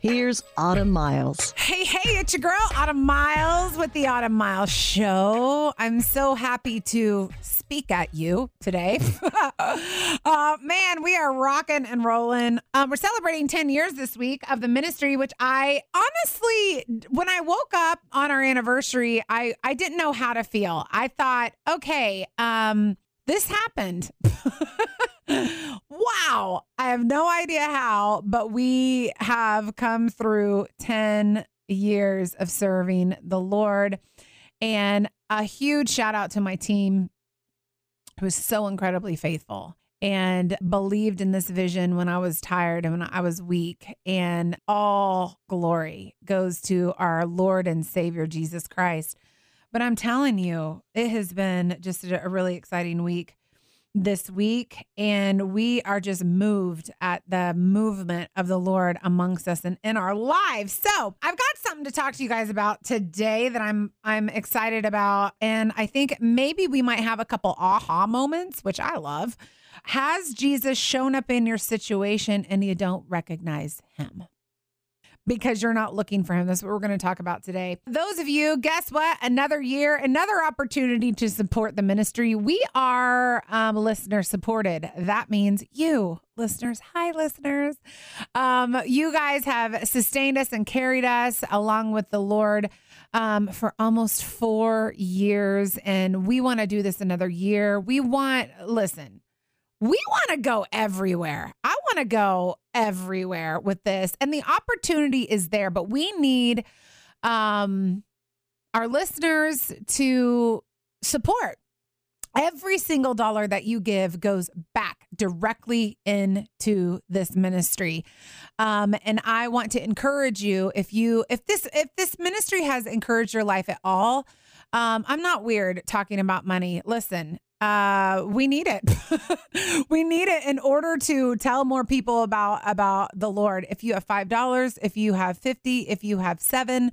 Here's Autumn Miles. Hey, hey, it's your girl, Autumn Miles with the Autumn Miles Show. I'm so happy to speak at you today. uh, man, we are rocking and rolling. Um, we're celebrating 10 years this week of the ministry, which I honestly, when I woke up on our anniversary, I, I didn't know how to feel. I thought, okay, um, this happened. wow. I have no idea how, but we have come through 10 years of serving the Lord. And a huge shout out to my team who is so incredibly faithful and believed in this vision when I was tired and when I was weak. And all glory goes to our Lord and Savior, Jesus Christ. But I'm telling you, it has been just a really exciting week this week, and we are just moved at the movement of the Lord amongst us and in our lives. So I've got something to talk to you guys about today that I'm I'm excited about, and I think maybe we might have a couple aha moments, which I love. Has Jesus shown up in your situation and you don't recognize him? Because you're not looking for him. That's what we're going to talk about today. Those of you, guess what? Another year, another opportunity to support the ministry. We are um, listener supported. That means you, listeners. Hi, listeners. Um, you guys have sustained us and carried us along with the Lord um, for almost four years. And we want to do this another year. We want, listen, we want to go everywhere. I want to go everywhere with this. And the opportunity is there, but we need um our listeners to support. Every single dollar that you give goes back directly into this ministry. Um, and I want to encourage you if you if this if this ministry has encouraged your life at all, um, I'm not weird talking about money. Listen, uh, we need it. we need it in order to tell more people about about the Lord. If you have five dollars, if you have fifty, if you have seven,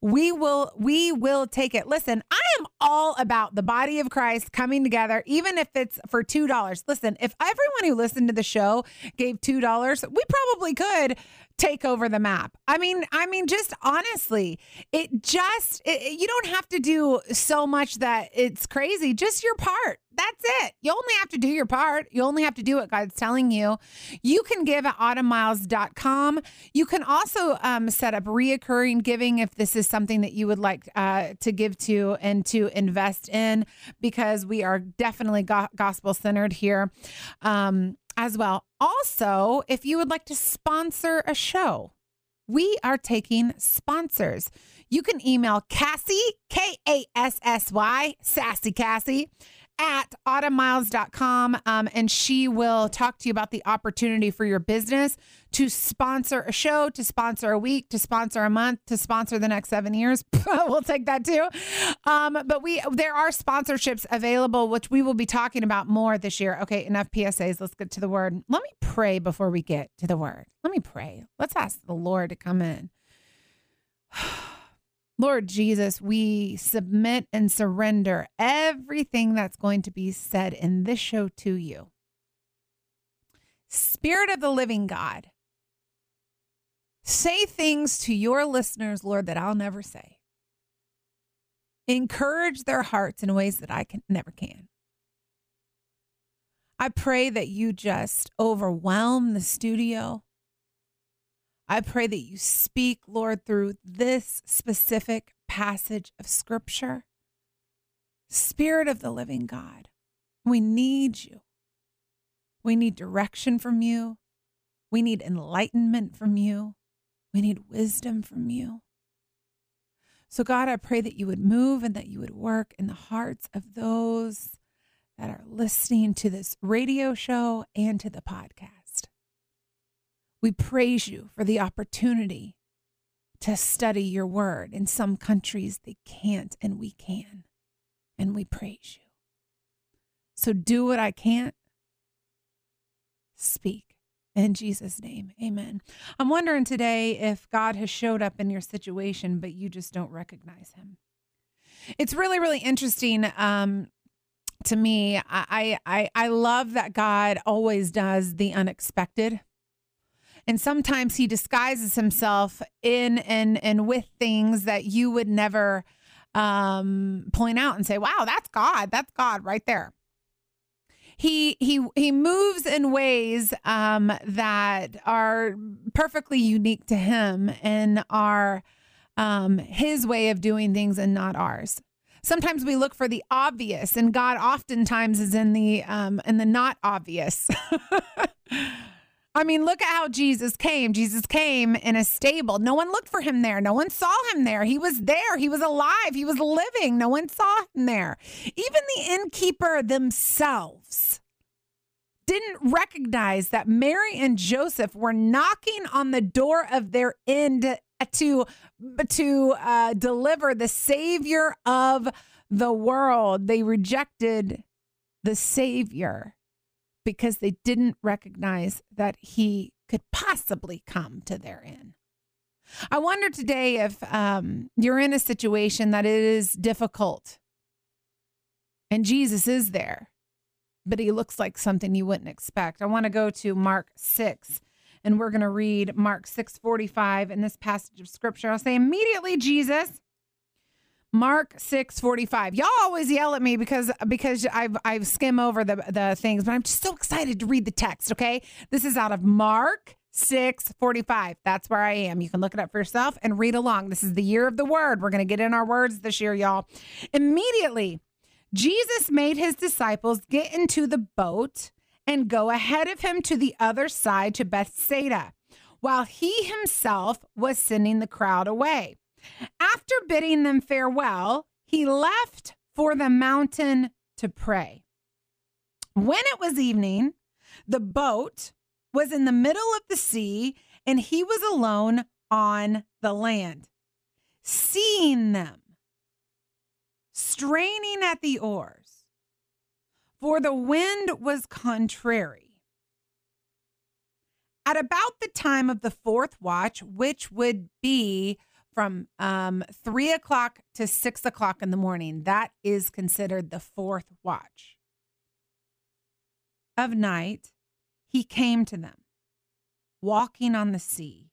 we will we will take it. Listen, I am all about the body of Christ coming together, even if it's for two dollars. Listen, if everyone who listened to the show gave two dollars, we probably could take over the map. I mean, I mean, just honestly, it just it, you don't have to do so much that it's crazy. Just your part. That's it. You only have to do your part. You only have to do what God's telling you. You can give at autumnmiles.com. You can also um, set up reoccurring giving if this is something that you would like uh, to give to and to invest in, because we are definitely go- gospel centered here. Um, as well. Also, if you would like to sponsor a show, we are taking sponsors. You can email Kassy, K A S S Y, Sassy Kassy, at autumnmiles.com um, and she will talk to you about the opportunity for your business to sponsor a show, to sponsor a week, to sponsor a month, to sponsor the next seven years. we'll take that too. Um, but we there are sponsorships available, which we will be talking about more this year. Okay, enough PSAs. Let's get to the word. Let me pray before we get to the word. Let me pray. Let's ask the Lord to come in. Lord Jesus, we submit and surrender everything that's going to be said in this show to you. Spirit of the living God, say things to your listeners, Lord, that I'll never say. Encourage their hearts in ways that I can never can. I pray that you just overwhelm the studio I pray that you speak, Lord, through this specific passage of scripture. Spirit of the living God, we need you. We need direction from you. We need enlightenment from you. We need wisdom from you. So, God, I pray that you would move and that you would work in the hearts of those that are listening to this radio show and to the podcast. We praise you for the opportunity to study your word. In some countries, they can't, and we can. and we praise you. So do what I can't. Speak. In Jesus' name, amen. I'm wondering today if God has showed up in your situation, but you just don't recognize him. It's really, really interesting um, to me. I, I, I love that God always does the unexpected. And sometimes he disguises himself in and and with things that you would never um, point out and say, "Wow, that's God. That's God right there." He he he moves in ways um, that are perfectly unique to him and are um, his way of doing things and not ours. Sometimes we look for the obvious, and God oftentimes is in the um, in the not obvious. I mean, look at how Jesus came. Jesus came in a stable. No one looked for him there. No one saw him there. He was there. He was alive. He was living. No one saw him there. Even the innkeeper themselves didn't recognize that Mary and Joseph were knocking on the door of their inn to to uh, deliver the Savior of the world. They rejected the Savior because they didn't recognize that he could possibly come to their end. I wonder today if um, you're in a situation that it is difficult and Jesus is there, but he looks like something you wouldn't expect. I want to go to Mark 6 and we're going to read Mark 6:45 in this passage of scripture. I'll say immediately Jesus Mark 6:45. Y'all always yell at me because because I've I've skim over the the things, but I'm just so excited to read the text, okay? This is out of Mark 6:45. That's where I am. You can look it up for yourself and read along. This is the year of the word. We're to get in our words this year, y'all. Immediately, Jesus made his disciples get into the boat and go ahead of him to the other side to Bethsaida, while he himself was sending the crowd away. After bidding them farewell, he left for the mountain to pray. When it was evening, the boat was in the middle of the sea, and he was alone on the land. Seeing them straining at the oars, for the wind was contrary. At about the time of the fourth watch, which would be from um, three o'clock to six o'clock in the morning. That is considered the fourth watch of night. He came to them, walking on the sea,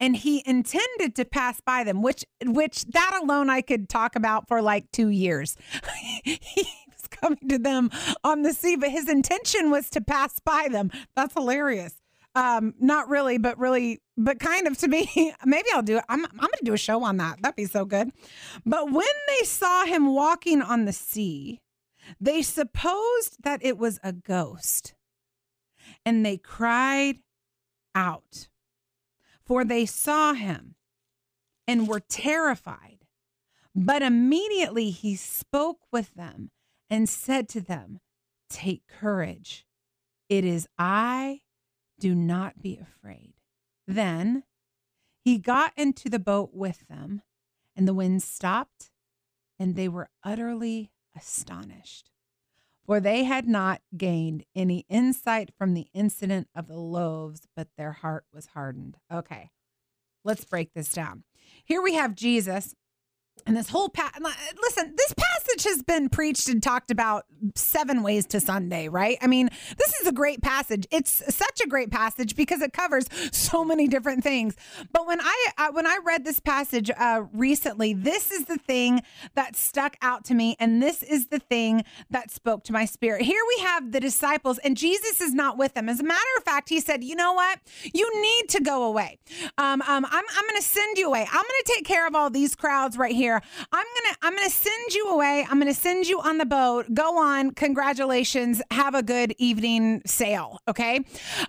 and he intended to pass by them. Which, which that alone I could talk about for like two years. he was coming to them on the sea, but his intention was to pass by them. That's hilarious. Um, not really, but really, but kind of to me. Maybe I'll do it. I'm, I'm going to do a show on that. That'd be so good. But when they saw him walking on the sea, they supposed that it was a ghost and they cried out, for they saw him and were terrified. But immediately he spoke with them and said to them, Take courage. It is I do not be afraid. Then he got into the boat with them, and the wind stopped, and they were utterly astonished, for they had not gained any insight from the incident of the loaves, but their heart was hardened. Okay, let's break this down. Here we have Jesus and this whole pa- listen, this passage has been preached and talked about seven ways to Sunday, right? I mean, this is a great passage. It's such a great passage because it covers so many different things. But when I uh, when I read this passage uh, recently, this is the thing that stuck out to me, and this is the thing that spoke to my spirit. Here we have the disciples, and Jesus is not with them. As a matter of fact, he said, "You know what? You need to go away. Um, um, I'm I'm going to send you away. I'm going to take care of all these crowds right here." I'm to I'm to send you away. I'm going to send you on the boat. Go on. Congratulations. Have a good evening sail, okay?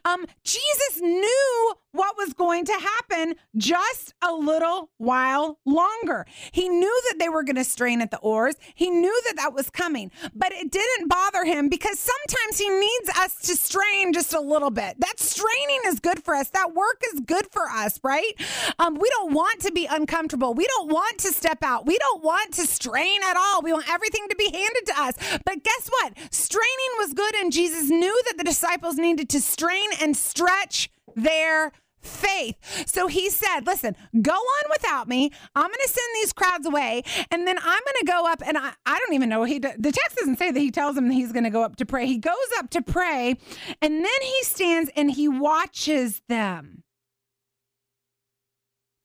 Um Jesus knew what was going to happen just a little while longer. He knew that they were going to strain at the oars. He knew that that was coming, but it didn't bother him because sometimes he needs us to strain just a little bit. That straining is good for us. That work is good for us, right? Um, we don't want to be uncomfortable. We don't want to step out. We don't want to strain at all. We want everything to be handed to us. But guess what? Straining was good, and Jesus knew that the disciples needed to strain and stretch their faith. So he said, Listen, go on without me. I'm going to send these crowds away. And then I'm going to go up. And I, I don't even know. He The text doesn't say that he tells them he's going to go up to pray. He goes up to pray. And then he stands and he watches them.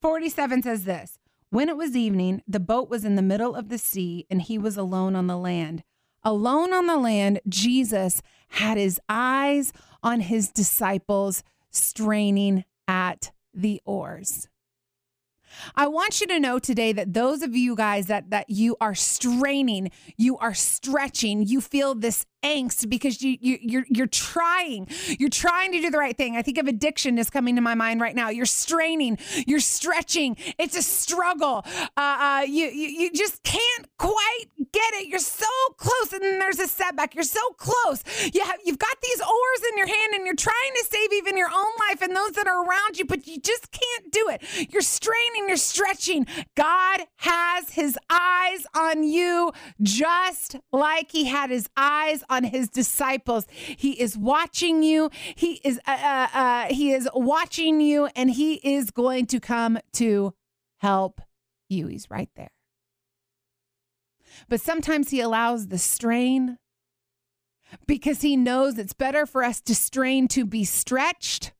47 says this When it was evening, the boat was in the middle of the sea and he was alone on the land. Alone on the land, Jesus had his eyes on his disciples straining at the oars. I want you to know today that those of you guys that that you are straining, you are stretching, you feel this angst because you, you you're you're trying you're trying to do the right thing. I think of addiction is coming to my mind right now. You're straining you're stretching. It's a struggle. Uh, uh, you, you you just can't quite get it. You're so close and then there's a setback. You're so close. You have you've got these oars in your hand and you're trying to save even your own life and those that are around you but you just can't do it. You're straining you're stretching. God has his eyes on you just like he had his eyes his disciples. He is watching you. He is uh, uh, uh, he is watching you, and he is going to come to help you. He's right there. But sometimes he allows the strain because he knows it's better for us to strain to be stretched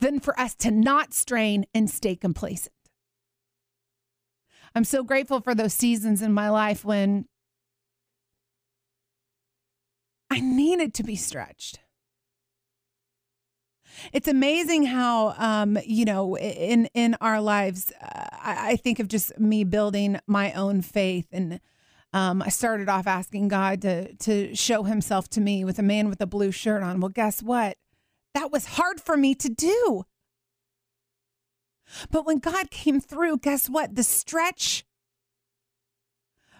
than for us to not strain and stay complacent. I'm so grateful for those seasons in my life when I needed to be stretched. It's amazing how, um, you know, in in our lives, uh, I, I, think of just me building my own faith, and um, I started off asking God to to show Himself to me with a man with a blue shirt on. Well, guess what? That was hard for me to do. But when God came through, guess what? The stretch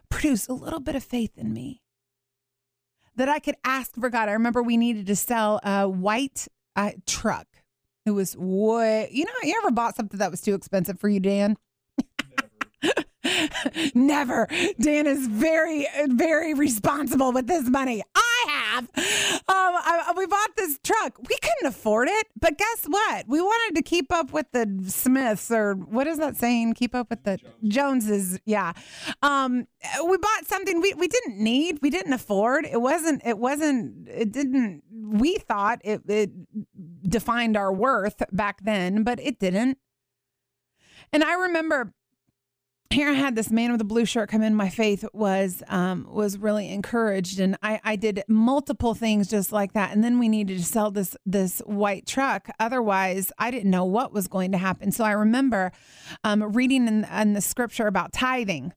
produced a little bit of faith in me that I could ask for God. I remember we needed to sell a white uh, truck. It was what you know, you ever bought something that was too expensive for you, Dan? Never. Dan is very, very responsible with this money. Have. Um, I, we bought this truck. We couldn't afford it, but guess what? We wanted to keep up with the Smiths, or what is that saying? Keep up with the Joneses. Yeah. Um, we bought something we, we didn't need. We didn't afford. It wasn't. It wasn't. It didn't. We thought it, it defined our worth back then, but it didn't. And I remember here I had this man with a blue shirt come in. My faith was um, was really encouraged, and I, I did multiple things just like that. And then we needed to sell this this white truck. Otherwise, I didn't know what was going to happen. So I remember um, reading in, in the scripture about tithing,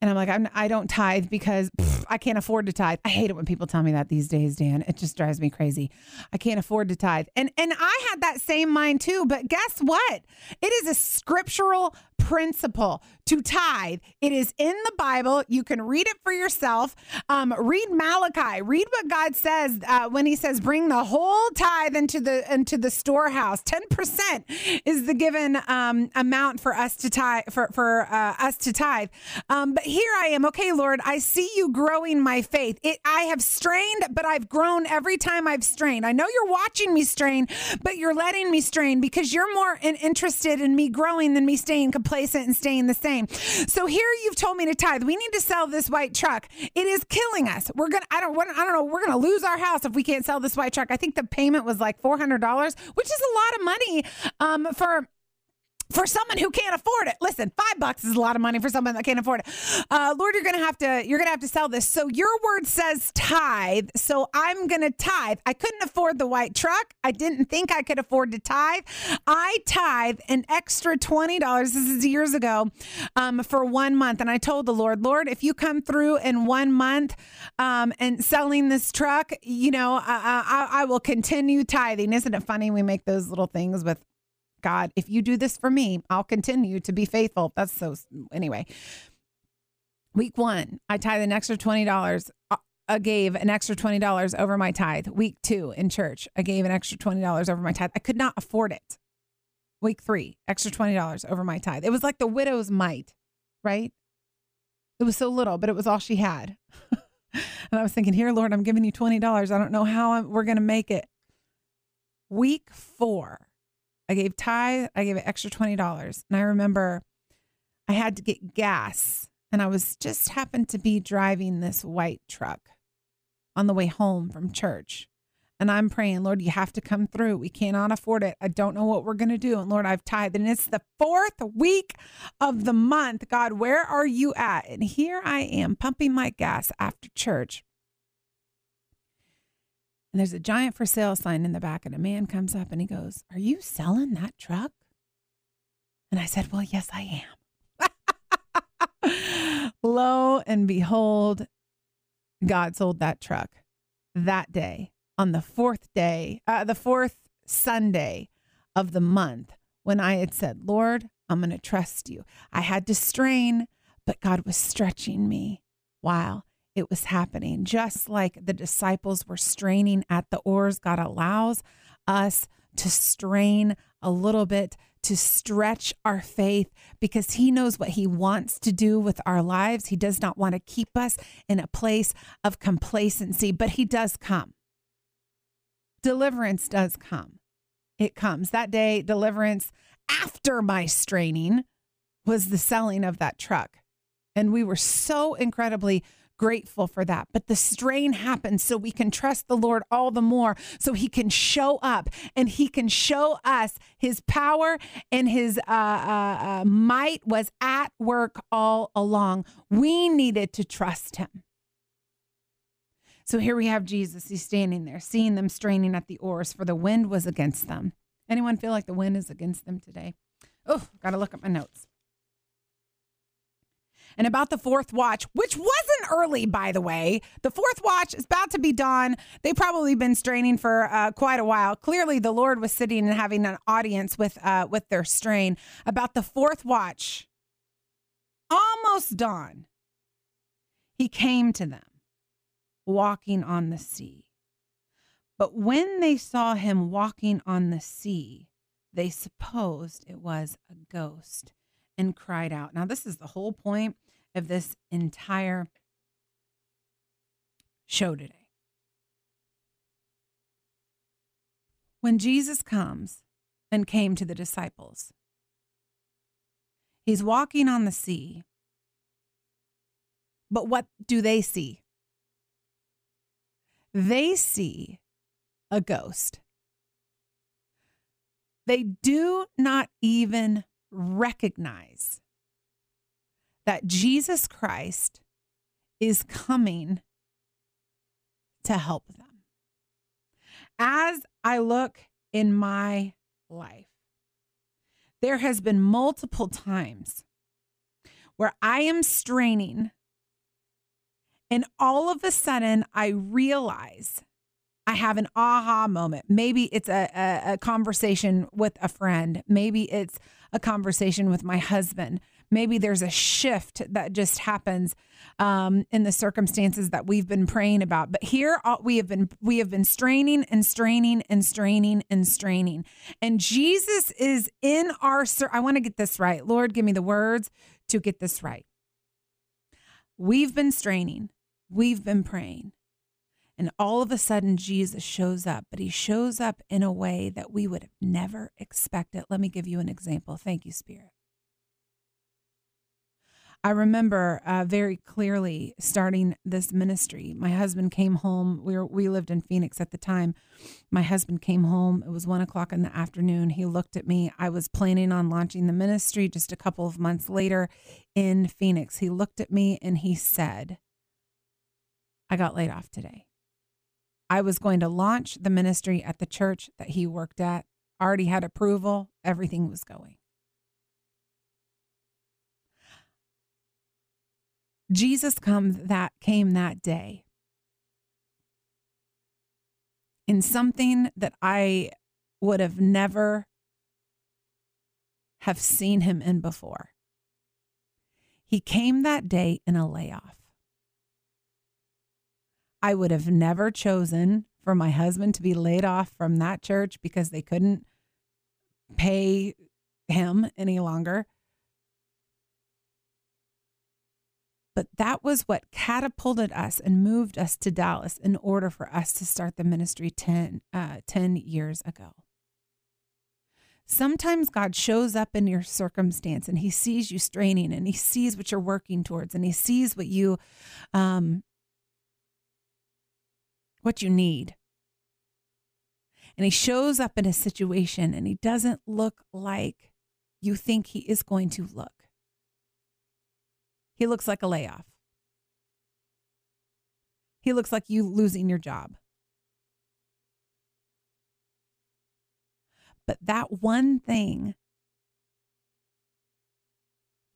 and I'm like, I'm, I don't tithe because pff, I can't afford to tithe. I hate it when people tell me that these days, Dan. It just drives me crazy. I can't afford to tithe. And and I had that same mind too, but guess what? It is a scriptural principle to tithe. It is in the Bible. You can read it for yourself. Um, read Malachi. Read what God says uh, when He says, "Bring the whole tithe into the into the storehouse." Ten percent is the given um, amount for us to tithe for for uh, us to tithe. Um, but here I am. Okay, Lord, I see you growing my faith. It, I have strained, but I've grown every time I've strained. I know you're watching me strain, but you're letting me strain because you're more in, interested in me growing than me staying complacent and staying the same. So here you've told me to tithe. We need to sell this white truck. It is killing us. We're gonna. I don't. I don't know. We're gonna lose our house if we can't sell this white truck. I think the payment was like four hundred dollars, which is a lot of money um, for for someone who can't afford it. Listen, five bucks is a lot of money for someone that can't afford it. Uh, Lord, you're gonna have to you're gonna have to sell this. So your word says tithe. So I'm gonna tithe. I couldn't afford the white truck. I didn't think I could afford to tithe. I tithe an extra twenty dollars. This is years ago, um, for one month, and I told the Lord, Lord, if you come through in one month, um, and selling this truck, you know, I, I, I will continue tithing. Isn't it funny? We make those little things with God, if you do this for me, I'll continue to be faithful. That's so, anyway. Week one, I tithe an extra $20. I uh, gave an extra $20 over my tithe. Week two in church, I gave an extra $20 over my tithe. I could not afford it. Week three, extra $20 over my tithe. It was like the widow's mite, right? It was so little, but it was all she had. and I was thinking, here, Lord, I'm giving you $20. I don't know how I'm, we're going to make it. Week four, I gave tithe, I gave an extra $20. And I remember I had to get gas and I was just happened to be driving this white truck on the way home from church. And I'm praying, Lord, you have to come through. We cannot afford it. I don't know what we're going to do. And Lord, I've tithed. And it's the fourth week of the month. God, where are you at? And here I am pumping my gas after church. And there's a giant for sale sign in the back, and a man comes up and he goes, Are you selling that truck? And I said, Well, yes, I am. Lo and behold, God sold that truck that day on the fourth day, uh, the fourth Sunday of the month when I had said, Lord, I'm going to trust you. I had to strain, but God was stretching me while it was happening. Just like the disciples were straining at the oars, God allows us to strain a little bit to stretch our faith because he knows what he wants to do with our lives. He does not want to keep us in a place of complacency, but he does come. Deliverance does come. It comes. That day, deliverance after my straining was the selling of that truck. And we were so incredibly grateful for that. But the strain happens so we can trust the Lord all the more, so He can show up and He can show us His power and His uh, uh, uh, might was at work all along. We needed to trust Him. So here we have Jesus. He's standing there, seeing them straining at the oars, for the wind was against them. Anyone feel like the wind is against them today? Oh, got to look at my notes and about the fourth watch, which wasn't early, by the way. The fourth watch is about to be dawn. They've probably been straining for uh, quite a while. Clearly, the Lord was sitting and having an audience with uh, with their strain. About the fourth watch, almost dawn, he came to them, walking on the sea. But when they saw him walking on the sea, they supposed it was a ghost and cried out. Now, this is the whole point of this entire show today. When Jesus comes and came to the disciples, he's walking on the sea. But what do they see? They see a ghost. They do not even recognize that Jesus Christ is coming to help them. As I look in my life, there has been multiple times where I am straining and all of a sudden I realize I have an aha moment. Maybe it's a, a, a, conversation with a friend. Maybe it's a conversation with my husband maybe there's a shift that just happens um, in the circumstances that we've been praying about. But here uh, we have been we have been straining and straining and straining and straining, and Jesus is in our. I want to get this right, Lord. Give me the words to get this right. We've been straining. We've been praying. And all of a sudden, Jesus shows up, but he shows up in a way that we would have never expected. Let me give you an example. Thank you, Spirit. I remember uh, very clearly starting this ministry. My husband came home. We were we lived in Phoenix at the time. My husband came home. It was one o'clock in the afternoon. He looked at me. I was planning on launching the ministry just a couple of months later in Phoenix. He looked at me and he said, "I got laid off today." I was going to launch the ministry at the church that he worked at. Already had approval. Everything was going. Jesus come that came that day in something that I would have never have seen him in before. He came that day in a layoff. I would have never chosen for my husband to be laid off from that church because they couldn't pay him any longer. But that was what catapulted us and moved us to Dallas in order for us to start the ministry 10, uh, 10 years ago. Sometimes God shows up in your circumstance and he sees you straining and he sees what you're working towards and he sees what you um, what you need. And he shows up in a situation and he doesn't look like you think he is going to look. He looks like a layoff. He looks like you losing your job. But that one thing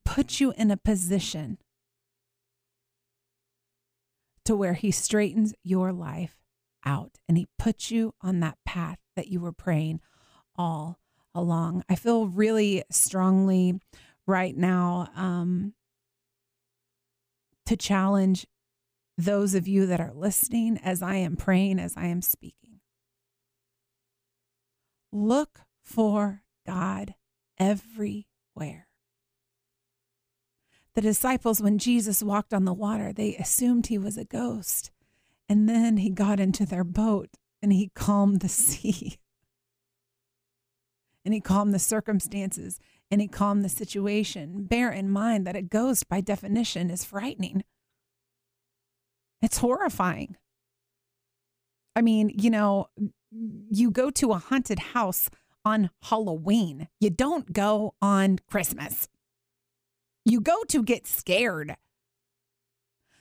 puts you in a position to where he straightens your life out and he puts you on that path that you were praying all along. I feel really strongly right now um, to challenge those of you that are listening as I am praying, as I am speaking. Look for God everywhere. The disciples, when Jesus walked on the water, they assumed he was a ghost. And then he got into their boat and he calmed the sea. And he calmed the circumstances and he calmed the situation. Bear in mind that a ghost, by definition, is frightening. It's horrifying. I mean, you know, you go to a haunted house on Halloween, you don't go on Christmas. You go to get scared.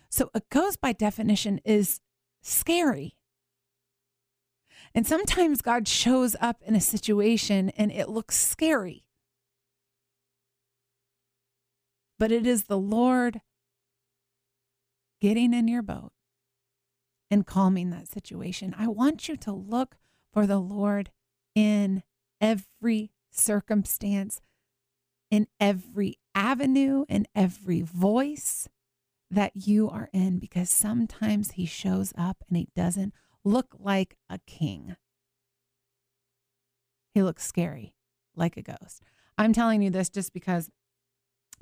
So a ghost, by definition, is scary. And sometimes God shows up in a situation and it looks scary but it is the Lord getting in your boat and calming that situation. I want you to look for the Lord in every circumstance, in every avenue, in every voice that you are in, because sometimes He shows up and He doesn't look like a king. He looks scary, like a ghost. I'm telling you this just because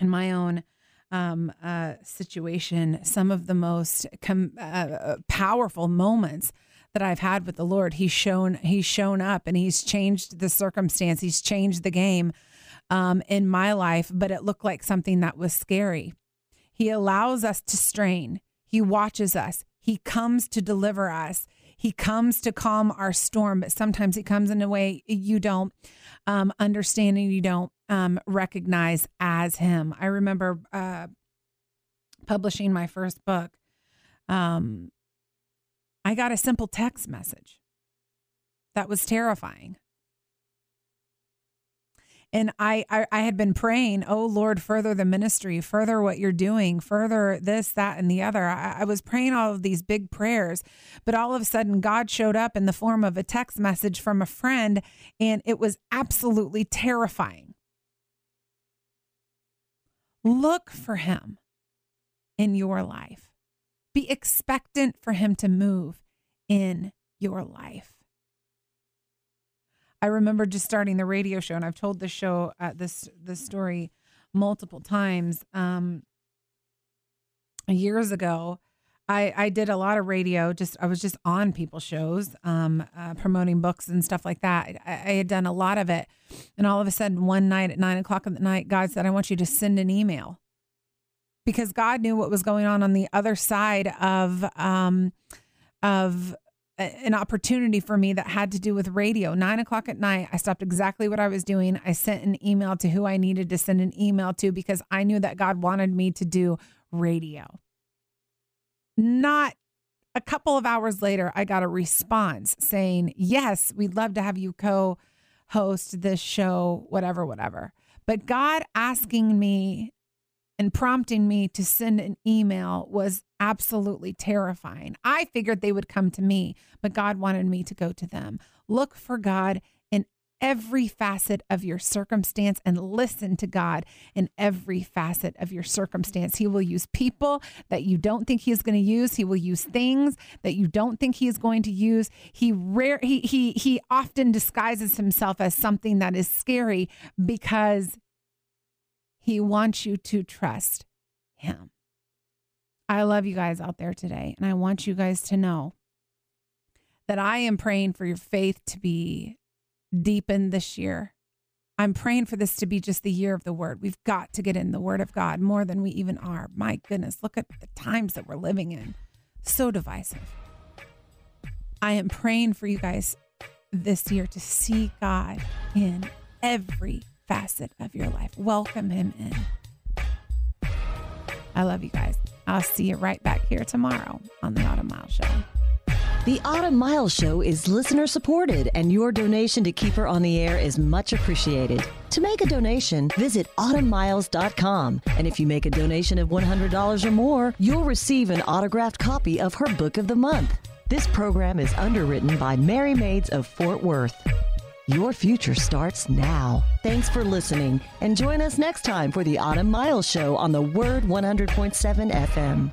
in my own um, uh, situation, some of the most com- uh, powerful moments that I've had with the Lord, He's shown He's shown up and He's changed the circumstance. He's changed the game um, in my life, but it looked like something that was scary. He allows us to strain. He watches us. He comes to deliver us. He comes to calm our storm, but sometimes He comes in a way you don't um, understand and you don't um, recognize as him. I remember uh, publishing my first book. Um, I got a simple text message that was terrifying. And I, I, I had been praying, oh Lord, further the ministry, further what you're doing, further this, that, and the other. I, I was praying all of these big prayers, but all of a sudden God showed up in the form of a text message from a friend, and it was absolutely terrifying. Look for him in your life. Be expectant for him to move in your life. I remember just starting the radio show, and I've told this show, uh, this this story multiple times. Um, years ago, I, I did a lot of radio. Just I was just on people's shows, um, uh, promoting books and stuff like that. I, I, had done a lot of it, and all of a sudden, one night at nine o'clock at night, God said, "I want you to send an email." because God knew what was going on on the other side of um, of an opportunity for me that had to do with radio. Nine o'clock at night, I stopped exactly what I was doing. I sent an email to who I needed to send an email to because I knew that God wanted me to do radio. Not a couple of hours later, I got a response saying, Yes, we'd love to have you co host this show, whatever, whatever. But God asking me and prompting me to send an email was absolutely terrifying. I figured they would come to me, but God wanted me to go to them. Look for God every facet of your circumstance and listen to God in every facet of your circumstance. He will use people that you don't think he is going to use. He will use things that you don't think he is going to use. He rare he he he often disguises himself as something that is scary because he wants you to trust Him. I love you guys out there today, and I want you guys to know that I am praying for your faith to be deepened this year. I'm praying for this to be just the year of the word. We've got to get in the word of God more than we even are. My goodness, look at the times that we're living in. So divisive. I am praying for you guys this year to see God in every facet of your life. Welcome him in. I love you guys. I'll see you right back here tomorrow on the Autumn Mile Show. The Autumn Miles Show is listener supported, and your donation to keep her on the air is much appreciated. To make a donation, visit autumnmiles.com. And if you make a donation of $100 or more, you'll receive an autographed copy of her book of the month. This program is underwritten by Merry Maids of Fort Worth. Your future starts now. Thanks for listening and join us next time for the Autumn Miles Show on the Word 100.7 FM.